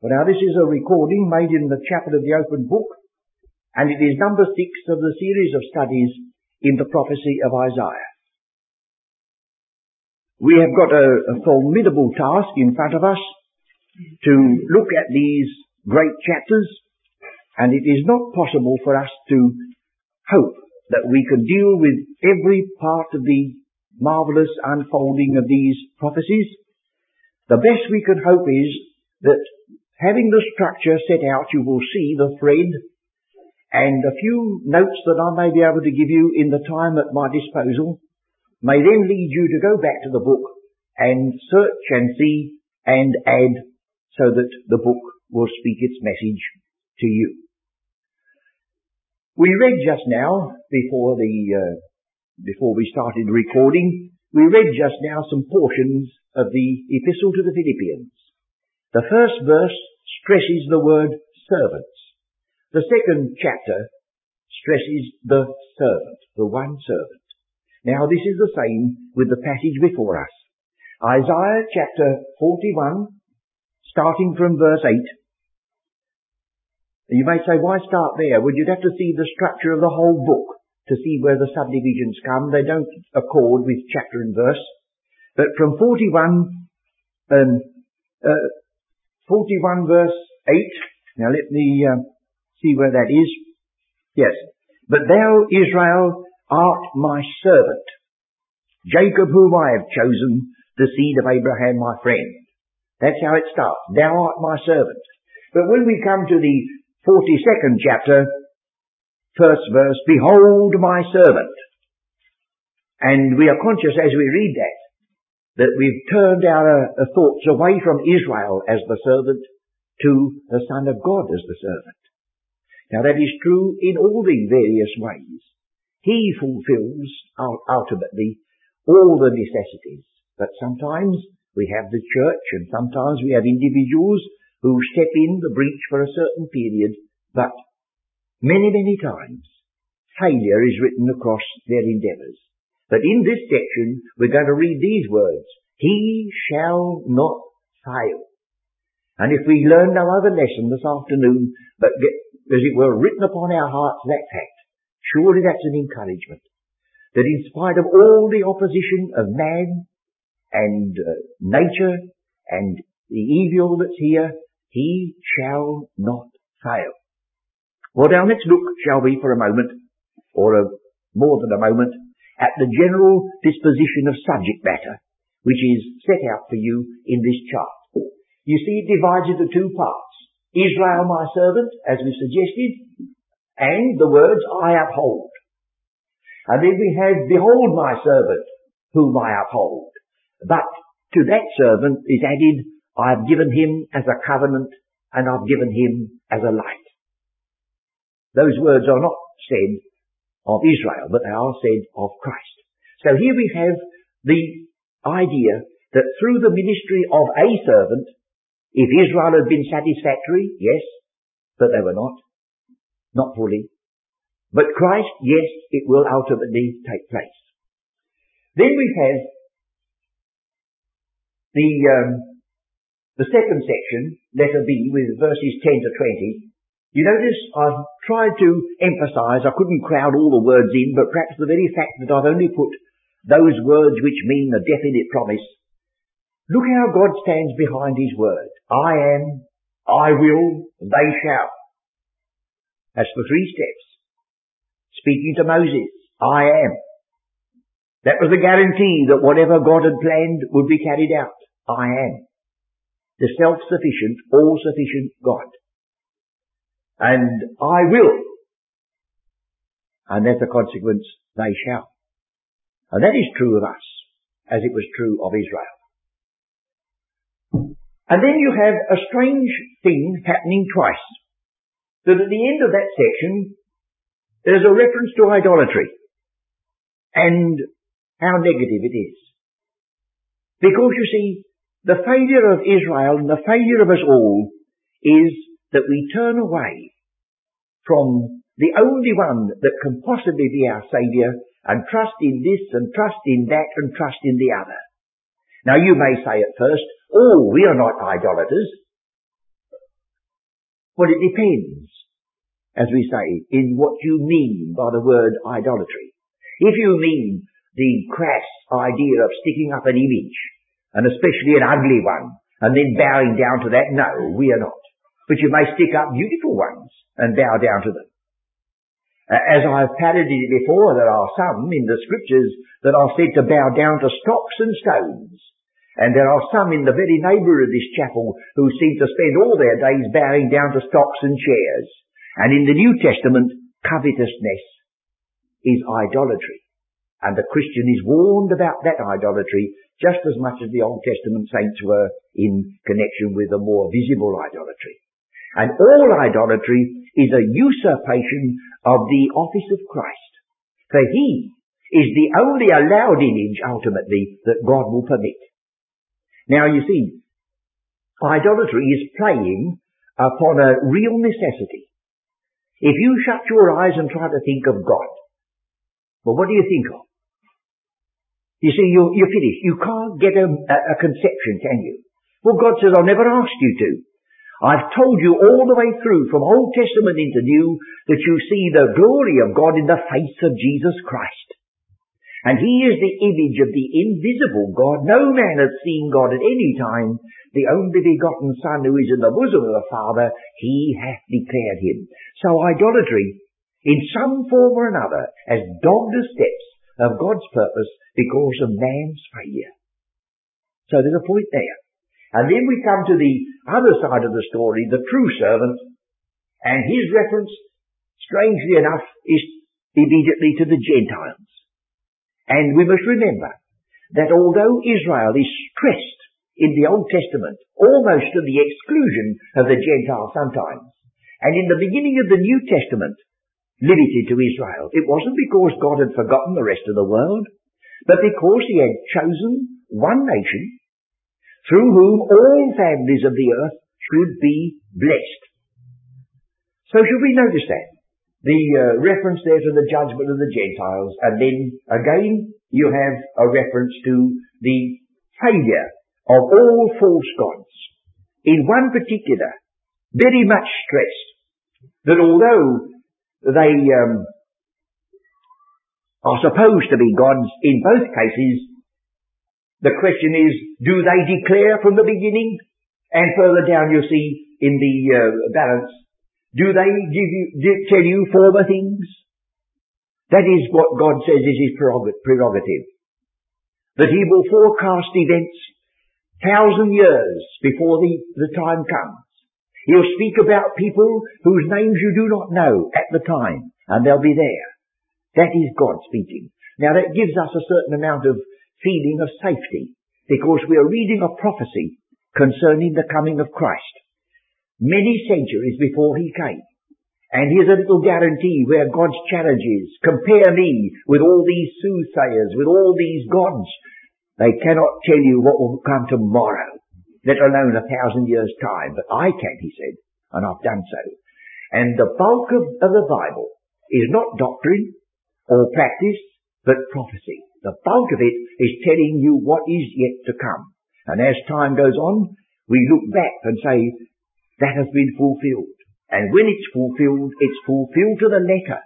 Well now this is a recording made in the chapel of the open book and it is number six of the series of studies in the prophecy of Isaiah. We have got a, a formidable task in front of us to look at these great chapters and it is not possible for us to hope that we can deal with every part of the marvelous unfolding of these prophecies. The best we can hope is that Having the structure set out, you will see the thread and a few notes that I may be able to give you in the time at my disposal may then lead you to go back to the book and search and see and add so that the book will speak its message to you. We read just now, before the, uh, before we started recording, we read just now some portions of the epistle to the Philippians. The first verse stresses the word servants. The second chapter stresses the servant, the one servant. Now this is the same with the passage before us. Isaiah chapter 41, starting from verse 8. You may say, why start there? Well, you'd have to see the structure of the whole book to see where the subdivisions come. They don't accord with chapter and verse. But from 41, um, uh, 41 verse 8. Now let me uh, see where that is. Yes. But thou, Israel, art my servant. Jacob whom I have chosen, the seed of Abraham my friend. That's how it starts. Thou art my servant. But when we come to the 42nd chapter, first verse, behold my servant. And we are conscious as we read that that we've turned our uh, thoughts away from Israel as the servant to the Son of God as the servant. Now that is true in all the various ways. He fulfills ultimately all the necessities. But sometimes we have the church and sometimes we have individuals who step in the breach for a certain period, but many, many times failure is written across their endeavours. But in this section, we're going to read these words. He shall not fail. And if we learn no other lesson this afternoon, but get, as it were, written upon our hearts that fact, surely that's an encouragement. That in spite of all the opposition of man and uh, nature and the evil that's here, he shall not fail. Well now let's look, shall we, for a moment, or a, more than a moment, at the general disposition of subject matter, which is set out for you in this chart. You see it divides into two parts. Israel my servant, as we suggested, and the words I uphold. And then we have behold my servant, whom I uphold. But to that servant is added, I have given him as a covenant and I've given him as a light. Those words are not said of Israel, but they are said of Christ. So here we have the idea that through the ministry of a servant, if Israel had been satisfactory, yes, but they were not. Not fully. But Christ, yes, it will ultimately take place. Then we have the, um, the second section, letter B, with verses 10 to 20, you notice I've tried to emphasize, I couldn't crowd all the words in, but perhaps the very fact that I've only put those words which mean a definite promise. Look how God stands behind His word. I am, I will, they shall. That's the three steps. Speaking to Moses, I am. That was a guarantee that whatever God had planned would be carried out. I am. The self-sufficient, all-sufficient God and I will. And as a consequence, they shall. And that is true of us, as it was true of Israel. And then you have a strange thing happening twice. That at the end of that section, there's a reference to idolatry. And how negative it is. Because you see, the failure of Israel and the failure of us all is that we turn away from the only one that can possibly be our Saviour and trust in this and trust in that and trust in the other. Now you may say at first, oh, we are not idolaters. Well, it depends, as we say, in what you mean by the word idolatry. If you mean the crass idea of sticking up an image, and especially an ugly one, and then bowing down to that, no, we are not. But you may stick up beautiful ones and bow down to them. Uh, as I've parodied before, there are some in the scriptures that are said to bow down to stocks and stones. And there are some in the very neighbour of this chapel who seem to spend all their days bowing down to stocks and chairs. And in the New Testament, covetousness is idolatry. And the Christian is warned about that idolatry just as much as the Old Testament saints were in connection with the more visible idolatry. And all idolatry is a usurpation of the office of Christ. For he is the only allowed image ultimately that God will permit. Now you see, idolatry is playing upon a real necessity. If you shut your eyes and try to think of God, well, what do you think of? You see, you're, you're finished. You can't get a, a conception, can you? Well, God says, I'll never ask you to. I've told you all the way through, from Old Testament into New, that you see the glory of God in the face of Jesus Christ. And He is the image of the invisible God. No man has seen God at any time. The only begotten Son who is in the bosom of the Father, He hath declared Him. So idolatry, in some form or another, has dogged the steps of God's purpose because of man's failure. So there's a point there. And then we come to the other side of the story, the true servant, and his reference, strangely enough, is immediately to the Gentiles. And we must remember that although Israel is stressed in the Old Testament, almost to the exclusion of the Gentiles sometimes, and in the beginning of the New Testament, limited to Israel, it wasn't because God had forgotten the rest of the world, but because he had chosen one nation through whom all families of the earth should be blessed. So should we notice that? The uh, reference there to the judgment of the Gentiles, and then again you have a reference to the failure of all false gods. In one particular, very much stressed that although they um, are supposed to be gods in both cases, the question is, do they declare from the beginning? And further down you see in the uh, balance, do they give you, tell you former things? That is what God says is his prerogative. That he will forecast events thousand years before the, the time comes. He'll speak about people whose names you do not know at the time, and they'll be there. That is God speaking. Now that gives us a certain amount of feeling of safety because we are reading a prophecy concerning the coming of Christ many centuries before he came. And here's a little guarantee where God's challenge is. Compare me with all these soothsayers, with all these gods. They cannot tell you what will come tomorrow, let alone a thousand years' time. But I can, he said, and I've done so. And the bulk of, of the Bible is not doctrine or practice, but prophecy. The bulk of it is telling you what is yet to come. And as time goes on, we look back and say, that has been fulfilled. And when it's fulfilled, it's fulfilled to the letter,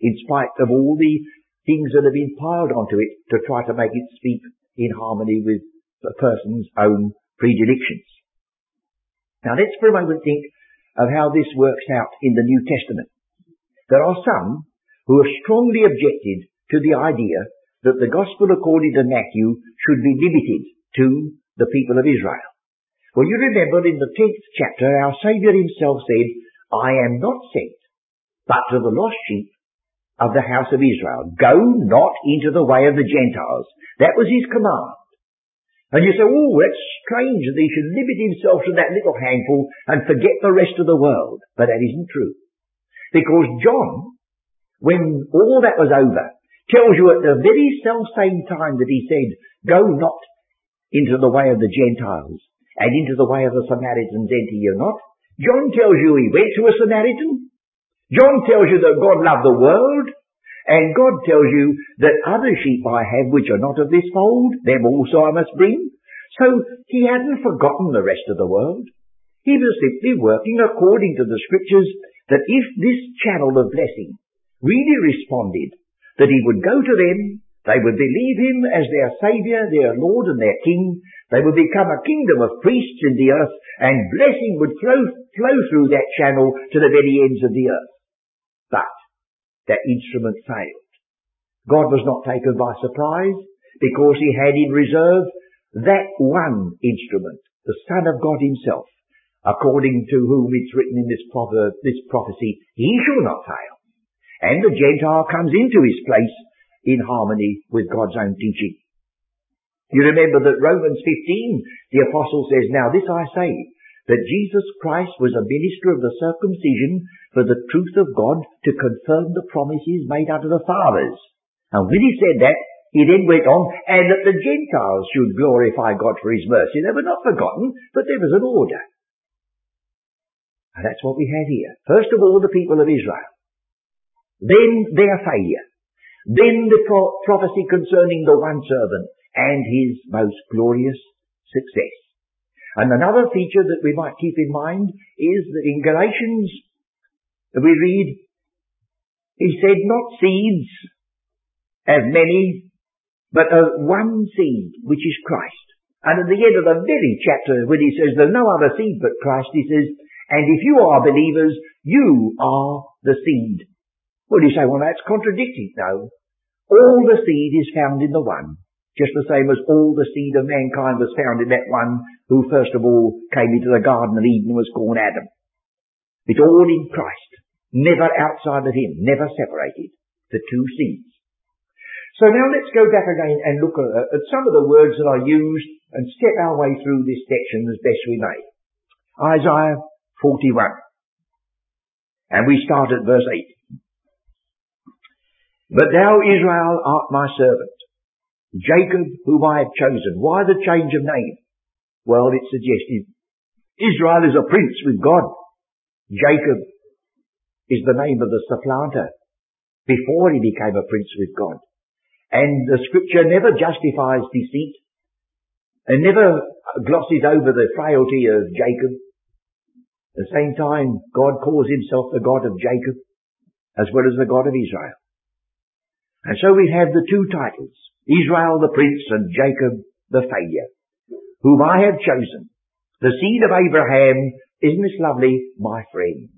in spite of all the things that have been piled onto it to try to make it speak in harmony with the person's own predilections. Now let's for a moment think of how this works out in the New Testament. There are some who have strongly objected to the idea that the gospel according to Matthew should be limited to the people of Israel. Well, you remember in the 10th chapter, our Saviour himself said, I am not sent, but to the lost sheep of the house of Israel. Go not into the way of the Gentiles. That was his command. And you say, oh, that's strange that he should limit himself to that little handful and forget the rest of the world. But that isn't true. Because John, when all that was over, tells you at the very self same time that he said, go not into the way of the Gentiles and into the way of the Samaritans enter you not. John tells you he went to a Samaritan. John tells you that God loved the world. And God tells you that other sheep I have which are not of this fold, them also I must bring. So he hadn't forgotten the rest of the world. He was simply working according to the scriptures that if this channel of blessing really responded, that he would go to them, they would believe him as their Saviour, their Lord and their King, they would become a kingdom of priests in the earth, and blessing would flow, flow through that channel to the very ends of the earth. But that instrument failed. God was not taken by surprise because he had in reserve that one instrument, the Son of God himself, according to whom it's written in this proverb, this prophecy, he shall not fail. And the Gentile comes into his place in harmony with God's own teaching. You remember that Romans 15, the apostle says, Now this I say, that Jesus Christ was a minister of the circumcision for the truth of God to confirm the promises made unto the fathers. And when he said that, he then went on, and that the Gentiles should glorify God for his mercy. They were not forgotten, but there was an order. And that's what we have here. First of all, the people of Israel. Then their failure. Then the pro- prophecy concerning the one servant and his most glorious success. And another feature that we might keep in mind is that in Galatians we read, he said not seeds as many, but as one seed, which is Christ. And at the end of the very chapter, when he says there's no other seed but Christ, he says, and if you are believers, you are the seed. Well, you say, well, that's contradicting. No. All the seed is found in the one just the same as all the seed of mankind was found in that one who first of all came into the Garden of Eden and was called Adam. It's all in Christ, never outside of him, never separated, the two seeds. So now let's go back again and look at, at some of the words that are used and step our way through this section as best we may. Isaiah 41. And we start at verse 8. But thou, Israel, art my servant, Jacob, whom I have chosen. Why the change of name? Well, it suggested Israel is a prince with God. Jacob is the name of the supplanter before he became a prince with God. And the scripture never justifies deceit and never glosses over the frailty of Jacob. At the same time, God calls himself the God of Jacob as well as the God of Israel. And so we have the two titles, Israel the prince and Jacob the failure, whom I have chosen, the seed of Abraham, isn't this lovely, my friend?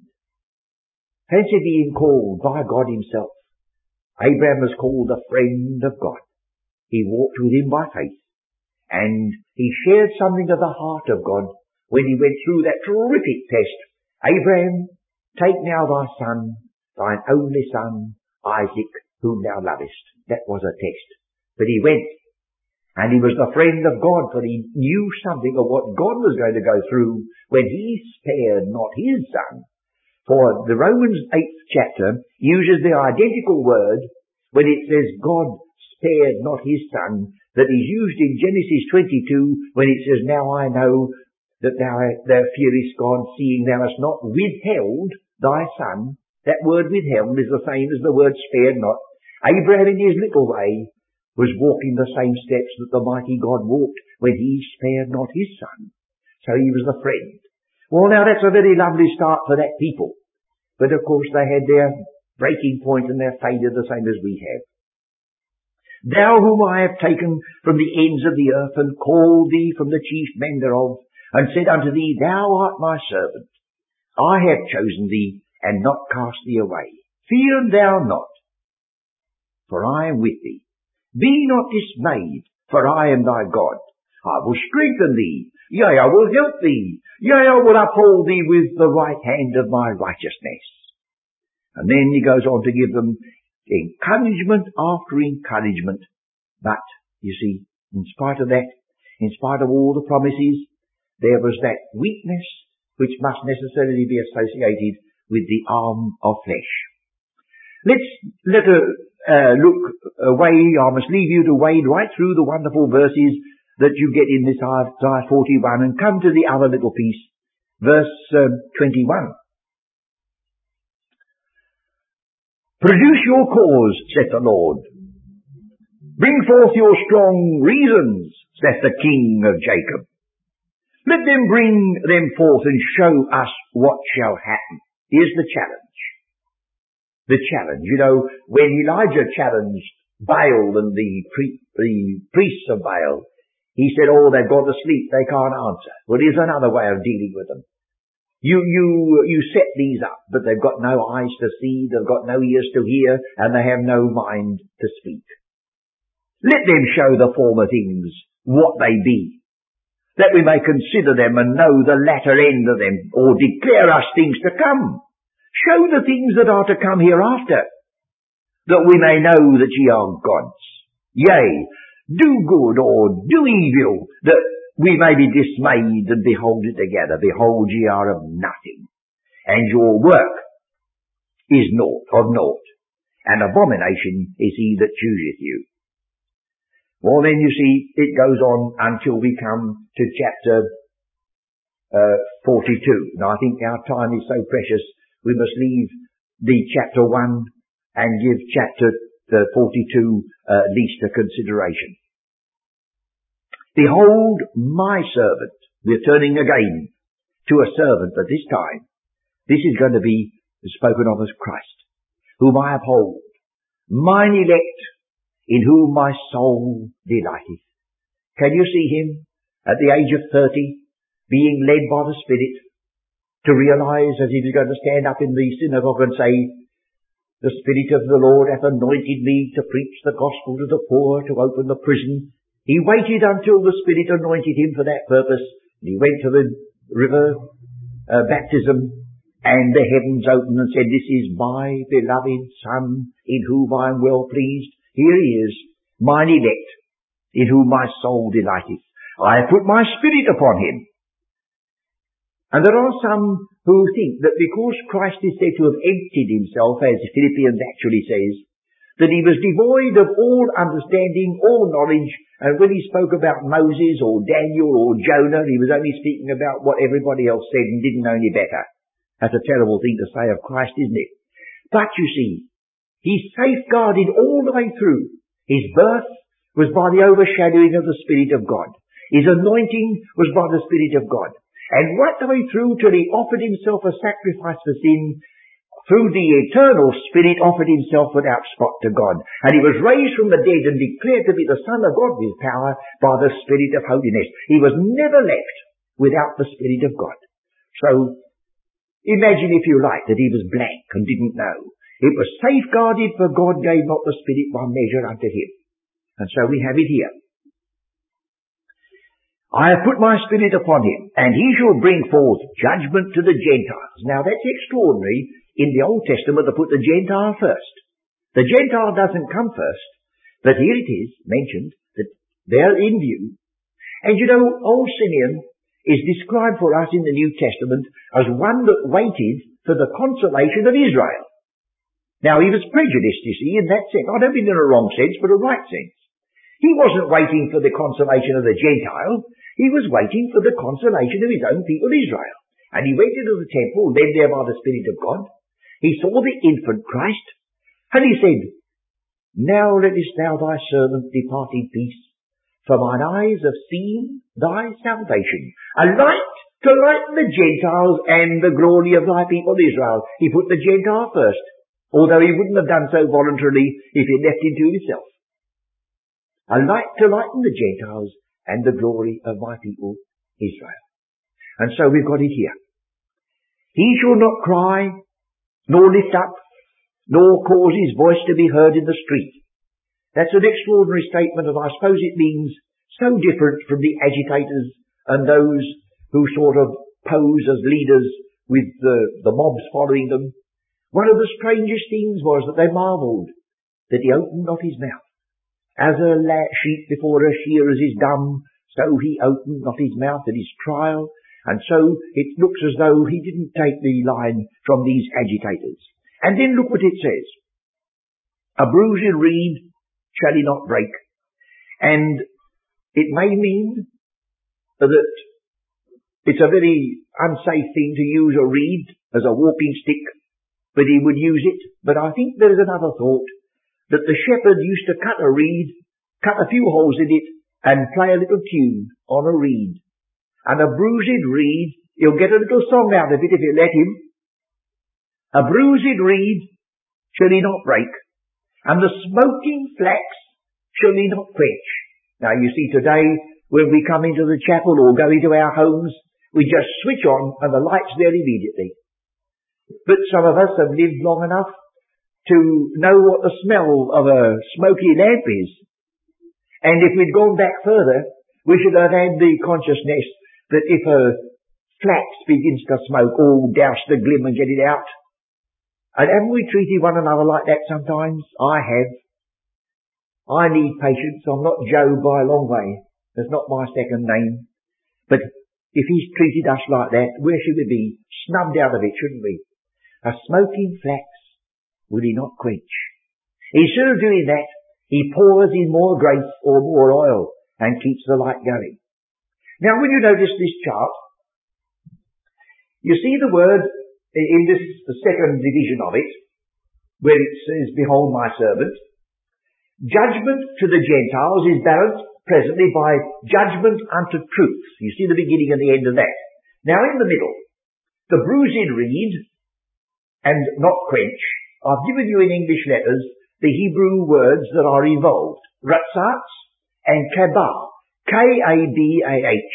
Fancy being called by God himself. Abraham was called the friend of God. He walked with him by faith, and he shared something of the heart of God when he went through that terrific test. Abraham, take now thy son, thine only son, Isaac, whom thou lovest. That was a test. But he went. And he was the friend of God, for he knew something of what God was going to go through when he spared not his son. For the Romans 8th chapter uses the identical word when it says God spared not his son that is used in Genesis 22 when it says, Now I know that thou, thou fearest God, seeing thou hast not withheld thy son. That word withheld is the same as the word spared not. Abraham in his little way was walking the same steps that the mighty God walked when he spared not his son. So he was the friend. Well now that's a very lovely start for that people. But of course they had their breaking point and their failure the same as we have. Thou whom I have taken from the ends of the earth and called thee from the chief men thereof and said unto thee, Thou art my servant. I have chosen thee and not cast thee away. Fear thou not, for I am with thee. Be not dismayed, for I am thy God. I will strengthen thee. Yea, I will help thee. Yea, I will uphold thee with the right hand of my righteousness. And then he goes on to give them encouragement after encouragement. But, you see, in spite of that, in spite of all the promises, there was that weakness which must necessarily be associated with the arm of flesh. Let's let a uh, look away. I must leave you to wade right through the wonderful verses that you get in this Isaiah 41 and come to the other little piece, verse uh, 21. Produce your cause, saith the Lord. Bring forth your strong reasons, saith the King of Jacob. Let them bring them forth and show us what shall happen. Here's the challenge. The challenge. You know, when Elijah challenged Baal and the, pre- the priests of Baal, he said, oh, they've gone to sleep, they can't answer. Well, here's another way of dealing with them. You, you, you set these up, but they've got no eyes to see, they've got no ears to hear, and they have no mind to speak. Let them show the former things, what they be, that we may consider them and know the latter end of them, or declare us things to come. Show the things that are to come hereafter, that we may know that ye are gods. Yea, do good or do evil, that we may be dismayed and behold it together. Behold, ye are of nothing, and your work is naught of naught, and abomination is he that chooseth you. Well then you see, it goes on until we come to chapter uh, 42. Now I think our time is so precious, we must leave the chapter 1 and give chapter uh, 42 uh, at least a consideration. Behold my servant. We're turning again to a servant, but this time, this is going to be spoken of as Christ, whom I uphold, mine elect, in whom my soul delighteth. Can you see him at the age of 30 being led by the Spirit to realize as he was going to stand up in the synagogue and say, the Spirit of the Lord hath anointed me to preach the gospel to the poor, to open the prison. He waited until the Spirit anointed him for that purpose. He went to the river uh, baptism and the heavens opened and said, This is my beloved Son in whom I am well pleased. Here he is, mine elect, in whom my soul delighteth. I have put my spirit upon him. And there are some who think that because Christ is said to have emptied himself, as Philippians actually says, that he was devoid of all understanding, all knowledge, and when he spoke about Moses or Daniel or Jonah, he was only speaking about what everybody else said and didn't know any better. That's a terrible thing to say of Christ, isn't it? But you see, He's safeguarded all the way through. His birth was by the overshadowing of the Spirit of God. His anointing was by the Spirit of God. And right the way through till he offered himself a sacrifice for sin, through the eternal Spirit offered himself without spot to God. And he was raised from the dead and declared to be the Son of God with power by the Spirit of holiness. He was never left without the Spirit of God. So, imagine if you like that he was blank and didn't know. It was safeguarded for God gave not the Spirit by measure unto him. And so we have it here. I have put my Spirit upon him, and he shall bring forth judgment to the Gentiles. Now that's extraordinary in the Old Testament to put the Gentile first. The Gentile doesn't come first, but here it is mentioned that they're in view. And you know, old Simeon is described for us in the New Testament as one that waited for the consolation of Israel. Now he was prejudiced, you see, in that sense. I don't mean in a wrong sense, but a right sense. He wasn't waiting for the consolation of the Gentile. He was waiting for the consolation of his own people Israel. And he went into the temple, led there by the Spirit of God. He saw the infant Christ, and he said, Now lettest thou thy servant depart in peace, for mine eyes have seen thy salvation, a light to lighten the Gentiles and the glory of thy people Israel. He put the Gentile first although he wouldn't have done so voluntarily if he left him to himself. A light to lighten the Gentiles and the glory of my people Israel. And so we've got it here. He shall not cry, nor lift up, nor cause his voice to be heard in the street. That's an extraordinary statement, and I suppose it means so different from the agitators and those who sort of pose as leaders with the, the mobs following them. One of the strangest things was that they marvelled that he opened not his mouth. As a sheep before her shearers is dumb, so he opened not his mouth at his trial, and so it looks as though he didn't take the line from these agitators. And then look what it says. A bruised reed shall he not break. And it may mean that it's a very unsafe thing to use a reed as a walking stick but he would use it. But I think there is another thought, that the shepherd used to cut a reed, cut a few holes in it, and play a little tune on a reed. And a bruised reed, he'll get a little song out of it if you let him. A bruised reed shall he not break, and the smoking flax shall he not quench. Now you see today, when we come into the chapel or go into our homes, we just switch on and the light's there immediately. But some of us have lived long enough to know what the smell of a smoky lamp is. And if we'd gone back further, we should have had the consciousness that if a flax begins to smoke, oh, douse the glim and get it out. And haven't we treated one another like that sometimes? I have. I need patience. I'm not Job by a long way. That's not my second name. But if he's treated us like that, where should we be? Snubbed out of it, shouldn't we? A smoking flax will he not quench. Instead of doing that, he pours in more grace or more oil and keeps the light going. Now when you notice this chart, you see the word in this second division of it, where it says, Behold my servant. Judgment to the Gentiles is balanced presently by judgment unto truth. You see the beginning and the end of that. Now in the middle, the bruised reed and not quench I've given you in English letters the Hebrew words that are involved. Ratzatz and Kabah. K-A-B-A-H.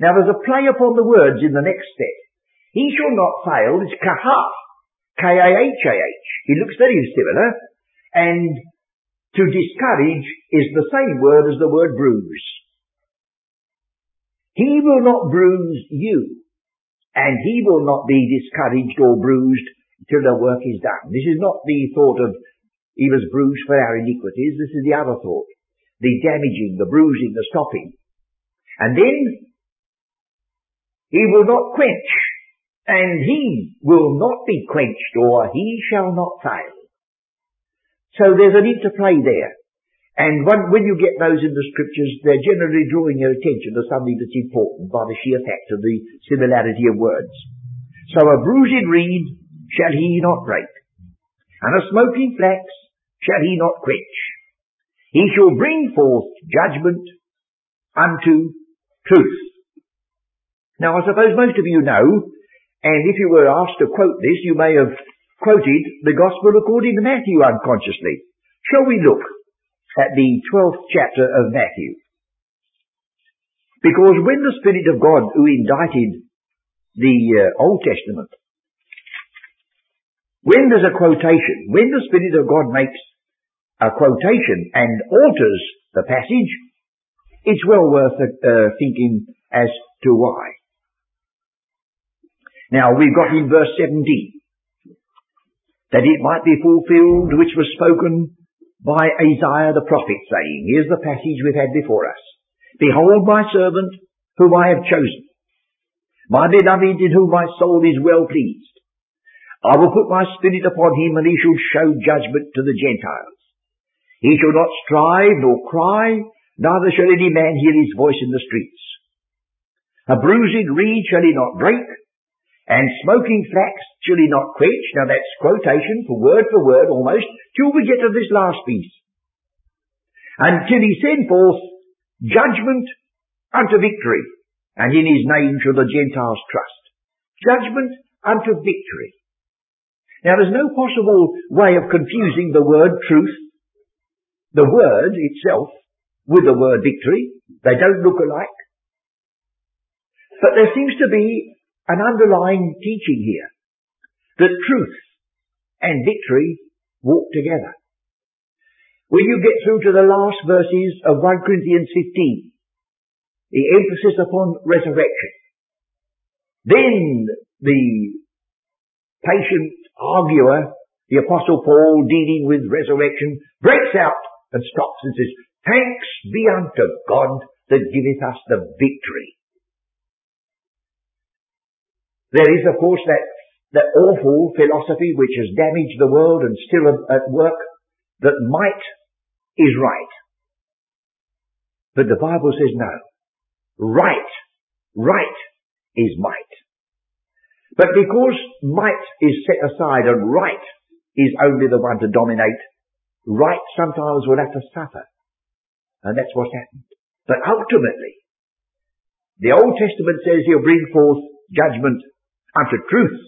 Now there's a play upon the words in the next step. He shall not fail is Kahah. K-A-H-A-H. It looks very similar. And to discourage is the same word as the word bruise. He will not bruise you. And he will not be discouraged or bruised till their work is done. This is not the thought of he was bruised for our iniquities. This is the other thought. The damaging, the bruising, the stopping. And then he will not quench, and he will not be quenched, or he shall not fail. So there's an interplay there. And when, you get those in the scriptures, they're generally drawing your attention to something that's important by the sheer fact of the similarity of words. So a bruised reed shall he not break, and a smoking flax shall he not quench. He shall bring forth judgment unto truth. Now I suppose most of you know, and if you were asked to quote this, you may have quoted the Gospel according to Matthew unconsciously. Shall we look at the 12th chapter of Matthew? Because when the Spirit of God who indited the uh, Old Testament when there's a quotation, when the Spirit of God makes a quotation and alters the passage, it's well worth uh, thinking as to why. Now we've got in verse 17 that it might be fulfilled which was spoken by Isaiah the prophet saying, here's the passage we've had before us. Behold my servant whom I have chosen, my beloved in whom my soul is well pleased. I will put my spirit upon him and he shall show judgment to the Gentiles. He shall not strive nor cry, neither shall any man hear his voice in the streets. A bruised reed shall he not break, and smoking flax shall he not quench. Now that's quotation for word for word almost, till we get to this last piece. Until he send forth judgment unto victory, and in his name shall the Gentiles trust. Judgment unto victory. Now there's no possible way of confusing the word truth, the word itself, with the word victory. They don't look alike. But there seems to be an underlying teaching here that truth and victory walk together. When you get through to the last verses of 1 Corinthians 15, the emphasis upon resurrection, then the patient arguer, the apostle Paul dealing with resurrection, breaks out and stops and says, Thanks be unto God that giveth us the victory. There is of course that, that awful philosophy which has damaged the world and still at work, that might is right. But the Bible says no. Right, right is might. But because might is set aside and right is only the one to dominate, right sometimes will have to suffer. And that's what's happened. But ultimately, The Old Testament says he'll bring forth judgment unto truth.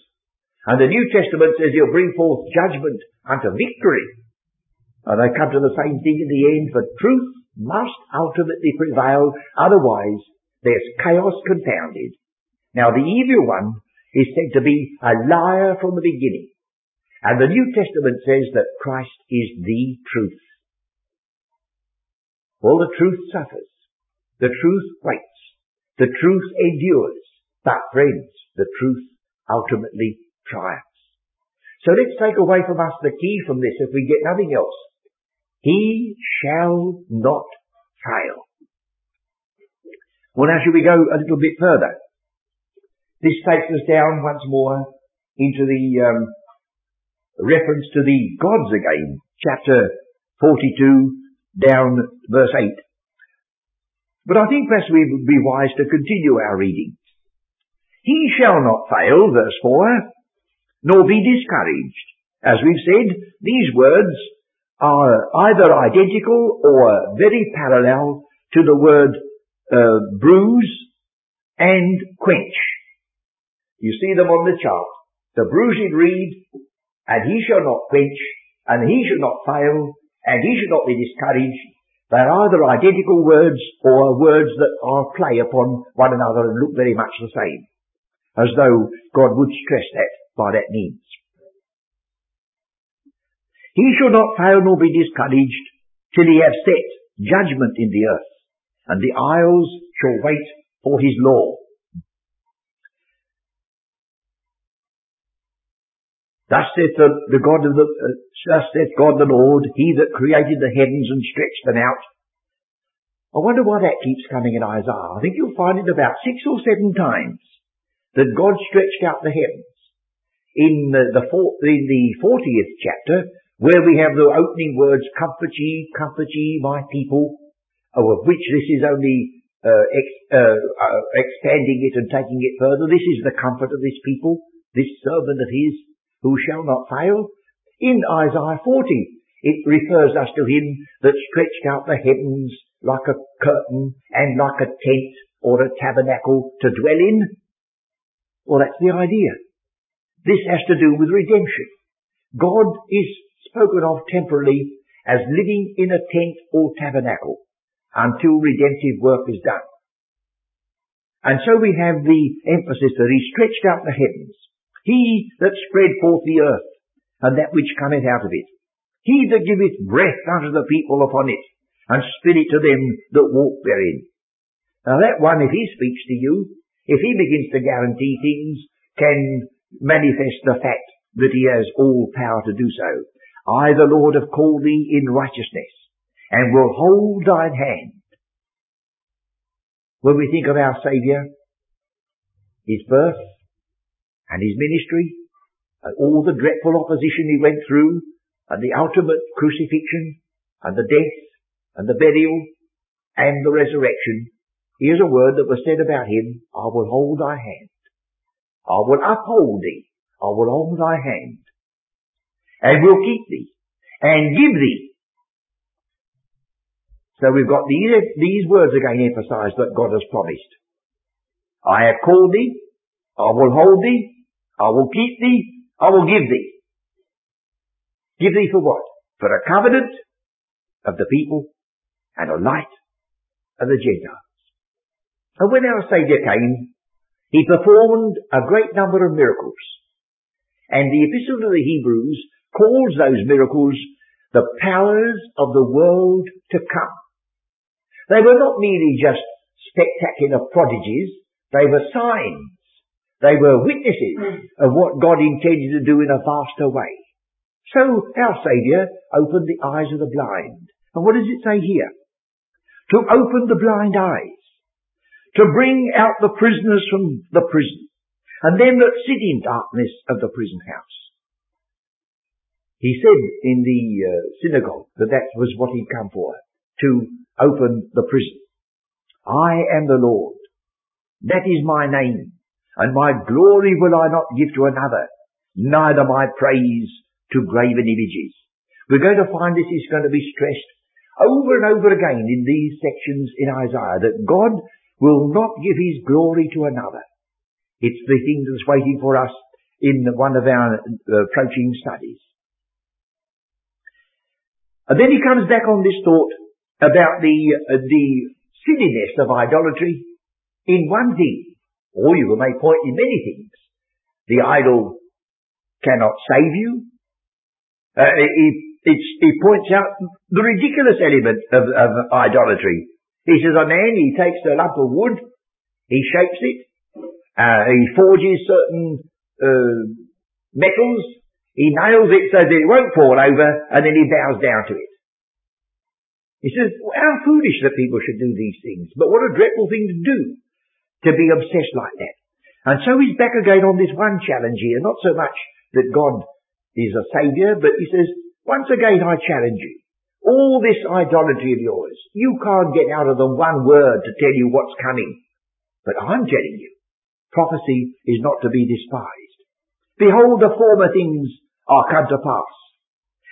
And the New Testament says he'll bring forth judgment unto victory. And they come to the same thing in the end, for truth must ultimately prevail, otherwise there's chaos confounded. Now the evil one is said to be a liar from the beginning. And the New Testament says that Christ is the truth. Well, the truth suffers. The truth waits. The truth endures. But friends, the truth ultimately triumphs. So let's take away from us the key from this if we get nothing else. He shall not fail. Well now should we go a little bit further? This takes us down once more into the um, reference to the gods again, chapter 42 down verse 8. But I think perhaps we would be wise to continue our reading. He shall not fail, verse 4, nor be discouraged. As we've said, these words are either identical or very parallel to the word uh, bruise and quench. You see them on the chart. The bruised reed, and he shall not quench, and he shall not fail, and he shall not be discouraged. They're either identical words or words that are play upon one another and look very much the same. As though God would stress that by that means. He shall not fail nor be discouraged till he have set judgment in the earth, and the isles shall wait for his law. Thus saith the, the God of the, uh, thus saith God the Lord, He that created the heavens and stretched them out. I wonder why that keeps coming in Isaiah. I think you'll find it about six or seven times that God stretched out the heavens. In the, the, in the 40th chapter, where we have the opening words, comfort ye, comfort ye, my people, of which this is only uh, ex, uh, uh, expanding it and taking it further. This is the comfort of this people, this servant of his, who shall not fail. In Isaiah 40, it refers us to him that stretched out the heavens like a curtain and like a tent or a tabernacle to dwell in. Well, that's the idea. This has to do with redemption. God is spoken of temporarily as living in a tent or tabernacle until redemptive work is done. And so we have the emphasis that he stretched out the heavens. He that spread forth the earth and that which cometh out of it. He that giveth breath unto the people upon it and spirit to them that walk therein. Now that one, if he speaks to you, if he begins to guarantee things, can manifest the fact that he has all power to do so. I, the Lord, have called thee in righteousness, and will hold thine hand. When we think of our Saviour, His birth, and His ministry, and all the dreadful opposition He went through, and the ultimate crucifixion, and the death, and the burial, and the resurrection, here's a word that was said about Him, I will hold thy hand. I will uphold thee. I will hold thy hand and will keep thee and give thee. So we've got these, these words again emphasized that God has promised. I have called thee, I will hold thee, I will keep thee, I will give thee. Give thee for what? For a covenant of the people and a light of the Gentiles. And when our Saviour came, He performed a great number of miracles. And the Epistle to the Hebrews calls those miracles the powers of the world to come. They were not merely just spectacular prodigies, they were signs. They were witnesses of what God intended to do in a vaster way. So our Saviour opened the eyes of the blind. And what does it say here? To open the blind eyes. To bring out the prisoners from the prison. And them that sit in darkness of the prison house. He said in the uh, synagogue that that was what he'd come for, to open the prison. I am the Lord. That is my name, and my glory will I not give to another, neither my praise to graven images. We're going to find this is going to be stressed over and over again in these sections in Isaiah, that God will not give his glory to another. It's the thing that's waiting for us in one of our uh, approaching studies. And then he comes back on this thought about the, uh, the silliness of idolatry in one thing, or you may point in many things. The idol cannot save you. Uh, he, points out the ridiculous element of, of idolatry. He says a man, he takes a lump of wood, he shapes it, uh, he forges certain uh, metals, he nails it so that it won't fall over, and then he bows down to it. He says, how foolish that people should do these things, but what a dreadful thing to do, to be obsessed like that. And so he's back again on this one challenge here, not so much that God is a saviour, but he says, once again I challenge you. All this idolatry of yours, you can't get out of them one word to tell you what's coming. But I'm telling you, prophecy is not to be despised. Behold, the former things are come to pass.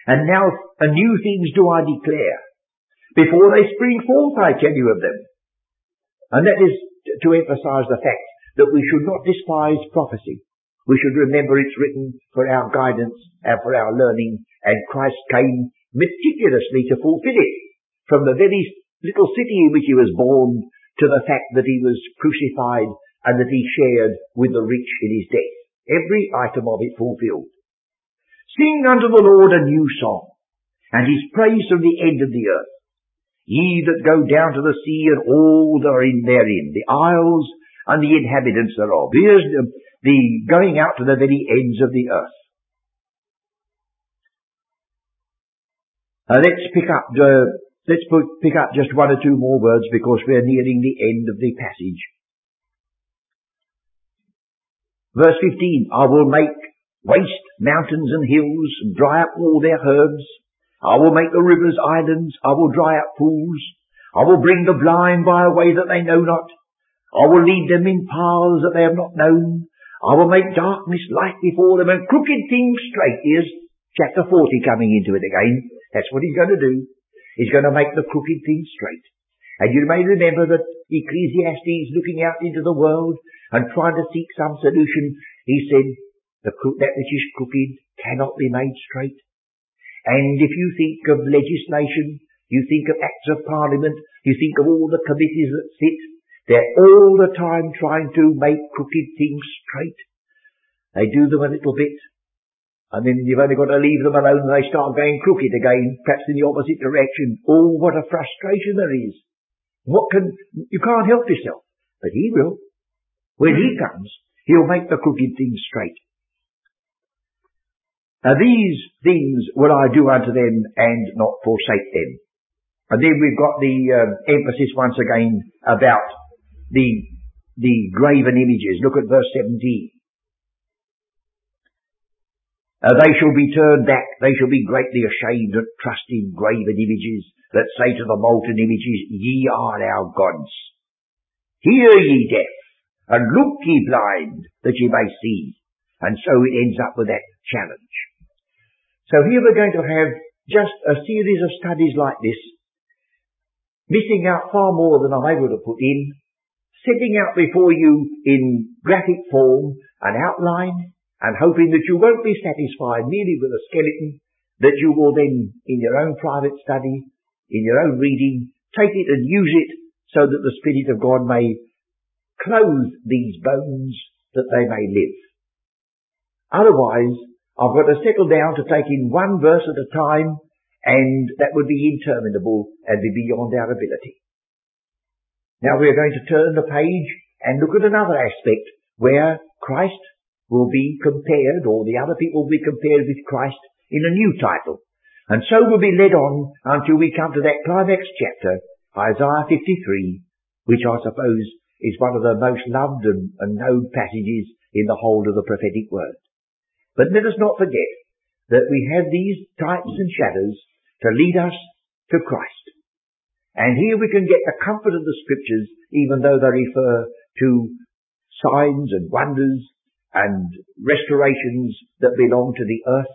And now a new things do I declare. Before they spring forth, I tell you of them. And that is to emphasize the fact that we should not despise prophecy. We should remember it's written for our guidance and for our learning, and Christ came meticulously to fulfill it. From the very little city in which he was born to the fact that he was crucified and that he shared with the rich in his death. Every item of it fulfilled. Sing unto the Lord a new song, and his praise from the end of the earth. Ye that go down to the sea and all that are in therein, the isles and the inhabitants thereof. Here's the, the going out to the very ends of the earth. Uh, let's pick up uh, let's put, pick up just one or two more words because we're nearing the end of the passage. Verse 15, I will make waste mountains and hills, and dry up all their herbs. I will make the rivers islands. I will dry up pools. I will bring the blind by a way that they know not. I will lead them in paths that they have not known. I will make darkness light before them and crooked things straight. Here's chapter 40 coming into it again. That's what he's going to do. He's going to make the crooked things straight. And you may remember that Ecclesiastes looking out into the world and trying to seek some solution, he said, that which is crooked cannot be made straight. And if you think of legislation, you think of acts of parliament, you think of all the committees that sit, they're all the time trying to make crooked things straight. They do them a little bit, and then you've only got to leave them alone and they start going crooked again, perhaps in the opposite direction. Oh, what a frustration there is. What can, you can't help yourself. But he will. When he comes, he'll make the crooked things straight. Now these things will I do unto them and not forsake them. And then we've got the um, emphasis once again about the, the graven images. Look at verse 17. Uh, they shall be turned back, they shall be greatly ashamed that trust in graven images, that say to the molten images, Ye are our gods. Hear ye deaf, and look ye blind, that ye may see. And so it ends up with that challenge. So here we're going to have just a series of studies like this, missing out far more than I'm able to put in, setting out before you in graphic form an outline, and hoping that you won't be satisfied merely with a skeleton, that you will then, in your own private study, in your own reading, take it and use it so that the Spirit of God may clothe these bones that they may live. Otherwise, I've got to settle down to taking one verse at a time, and that would be interminable and be beyond our ability. Now we are going to turn the page and look at another aspect where Christ will be compared, or the other people will be compared with Christ in a new title. And so we'll be led on until we come to that climax chapter, Isaiah 53, which I suppose is one of the most loved and, and known passages in the whole of the prophetic word. But let us not forget that we have these types and shadows to lead us to Christ. And here we can get the comfort of the scriptures even though they refer to signs and wonders and restorations that belong to the earth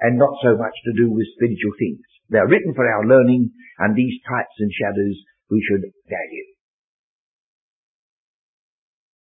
and not so much to do with spiritual things. They're written for our learning and these types and shadows we should value.